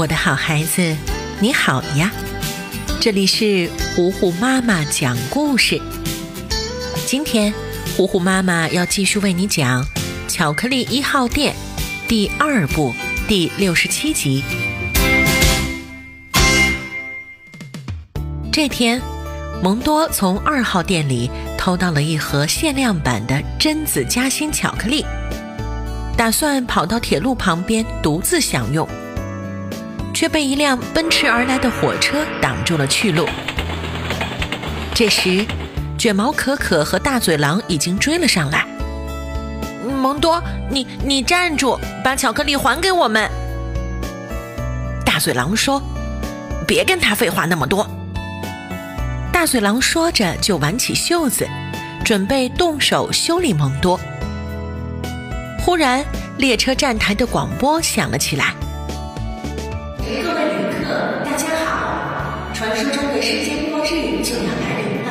我的好孩子，你好呀！这里是糊糊妈妈讲故事。今天，糊糊妈妈要继续为你讲《巧克力一号店》第二部第六十七集。这天，蒙多从二号店里偷到了一盒限量版的榛子夹心巧克力，打算跑到铁路旁边独自享用。却被一辆奔驰而来的火车挡住了去路。这时，卷毛可可和大嘴狼已经追了上来。蒙多，你你站住，把巧克力还给我们！大嘴狼说：“别跟他废话那么多。”大嘴狼说着就挽起袖子，准备动手修理蒙多。忽然，列车站台的广播响了起来。各位旅客，大家好！传说中的世界末日就要来临了，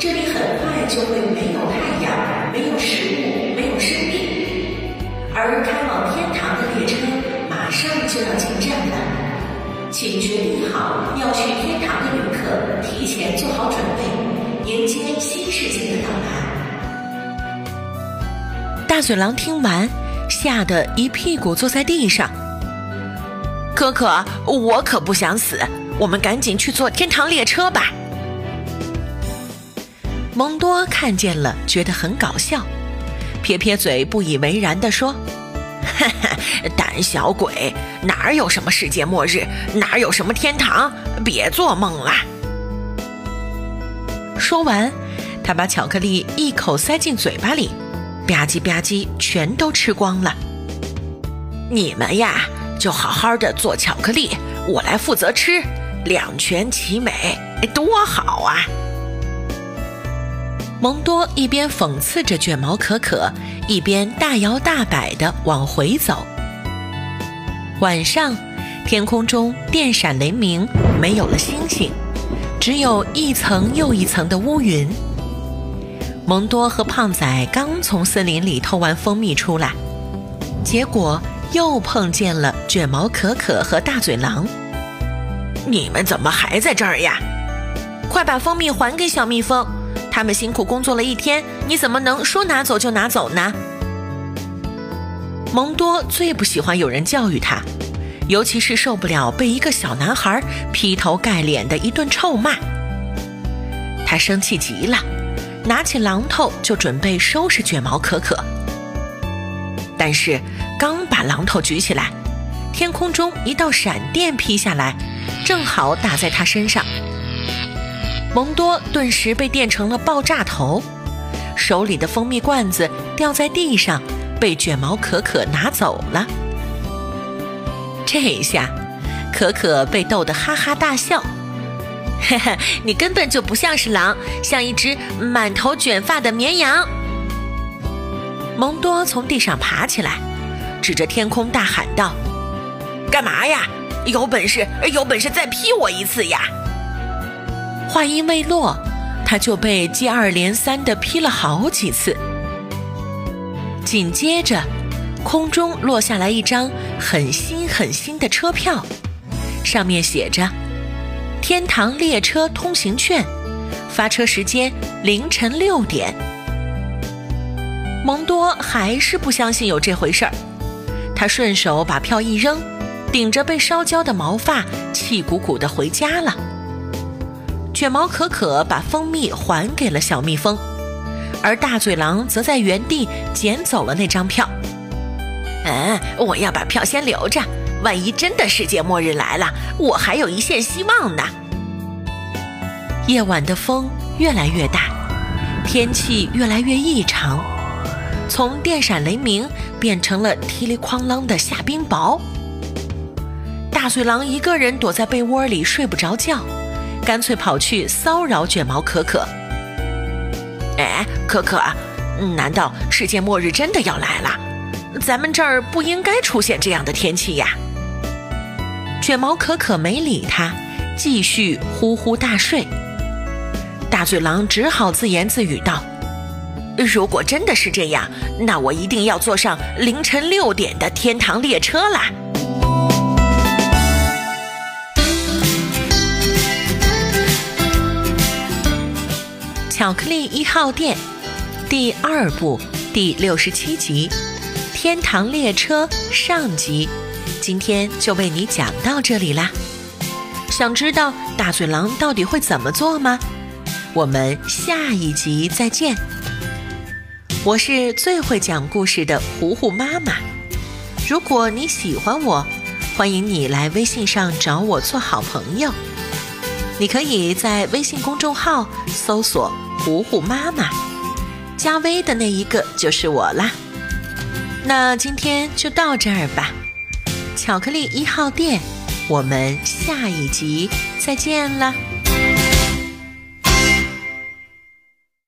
这里很快就会没有太阳、没有食物、没有生命，而开往天堂的列车马上就要进站了。请决定好要去天堂的旅客提前做好准备，迎接新世界的到来。大嘴狼听完，吓得一屁股坐在地上。可可，我可不想死，我们赶紧去坐天堂列车吧。蒙多看见了，觉得很搞笑，撇撇嘴，不以为然地说：“哈哈，胆小鬼，哪有什么世界末日，哪有什么天堂？别做梦了。”说完，他把巧克力一口塞进嘴巴里，吧唧吧唧，全都吃光了。你们呀！就好好的做巧克力，我来负责吃，两全其美，多好啊！蒙多一边讽刺着卷毛可可，一边大摇大摆地往回走。晚上，天空中电闪雷鸣，没有了星星，只有一层又一层的乌云。蒙多和胖仔刚从森林里偷完蜂蜜出来，结果。又碰见了卷毛可可和大嘴狼，你们怎么还在这儿呀？快把蜂蜜还给小蜜蜂，他们辛苦工作了一天，你怎么能说拿走就拿走呢？蒙多最不喜欢有人教育他，尤其是受不了被一个小男孩劈头盖脸的一顿臭骂。他生气极了，拿起榔头就准备收拾卷毛可可，但是。刚把榔头举起来，天空中一道闪电劈下来，正好打在他身上。蒙多顿时被电成了爆炸头，手里的蜂蜜罐子掉在地上，被卷毛可可拿走了。这一下，可可被逗得哈哈大笑：“嘿 嘿，你根本就不像是狼，像一只满头卷发的绵羊。”蒙多从地上爬起来。指着天空大喊道：“干嘛呀？有本事，有本事再劈我一次呀！”话音未落，他就被接二连三地劈了好几次。紧接着，空中落下来一张很新很新的车票，上面写着“天堂列车通行券”，发车时间凌晨六点。蒙多还是不相信有这回事儿。他顺手把票一扔，顶着被烧焦的毛发，气鼓鼓地回家了。卷毛可可把蜂蜜还给了小蜜蜂，而大嘴狼则在原地捡走了那张票。嗯，我要把票先留着，万一真的世界末日来了，我还有一线希望呢。夜晚的风越来越大，天气越来越异常。从电闪雷鸣变成了噼里哐啷的下冰雹。大嘴狼一个人躲在被窝里睡不着觉，干脆跑去骚扰卷毛可可。哎，可可，难道世界末日真的要来了？咱们这儿不应该出现这样的天气呀！卷毛可可没理他，继续呼呼大睡。大嘴狼只好自言自语道。如果真的是这样那我一定要坐上凌晨六点的天堂列车啦。巧克力一号店第二部第六十七集天堂列车上集今天就为你讲到这里啦。想知道大嘴狼到底会怎么做吗？我们下一集再见。我是最会讲故事的糊糊妈妈。如果你喜欢我，欢迎你来微信上找我做好朋友。你可以在微信公众号搜索“糊糊妈妈”，加微的那一个就是我啦。那今天就到这儿吧。巧克力一号店，我们下一集再见了。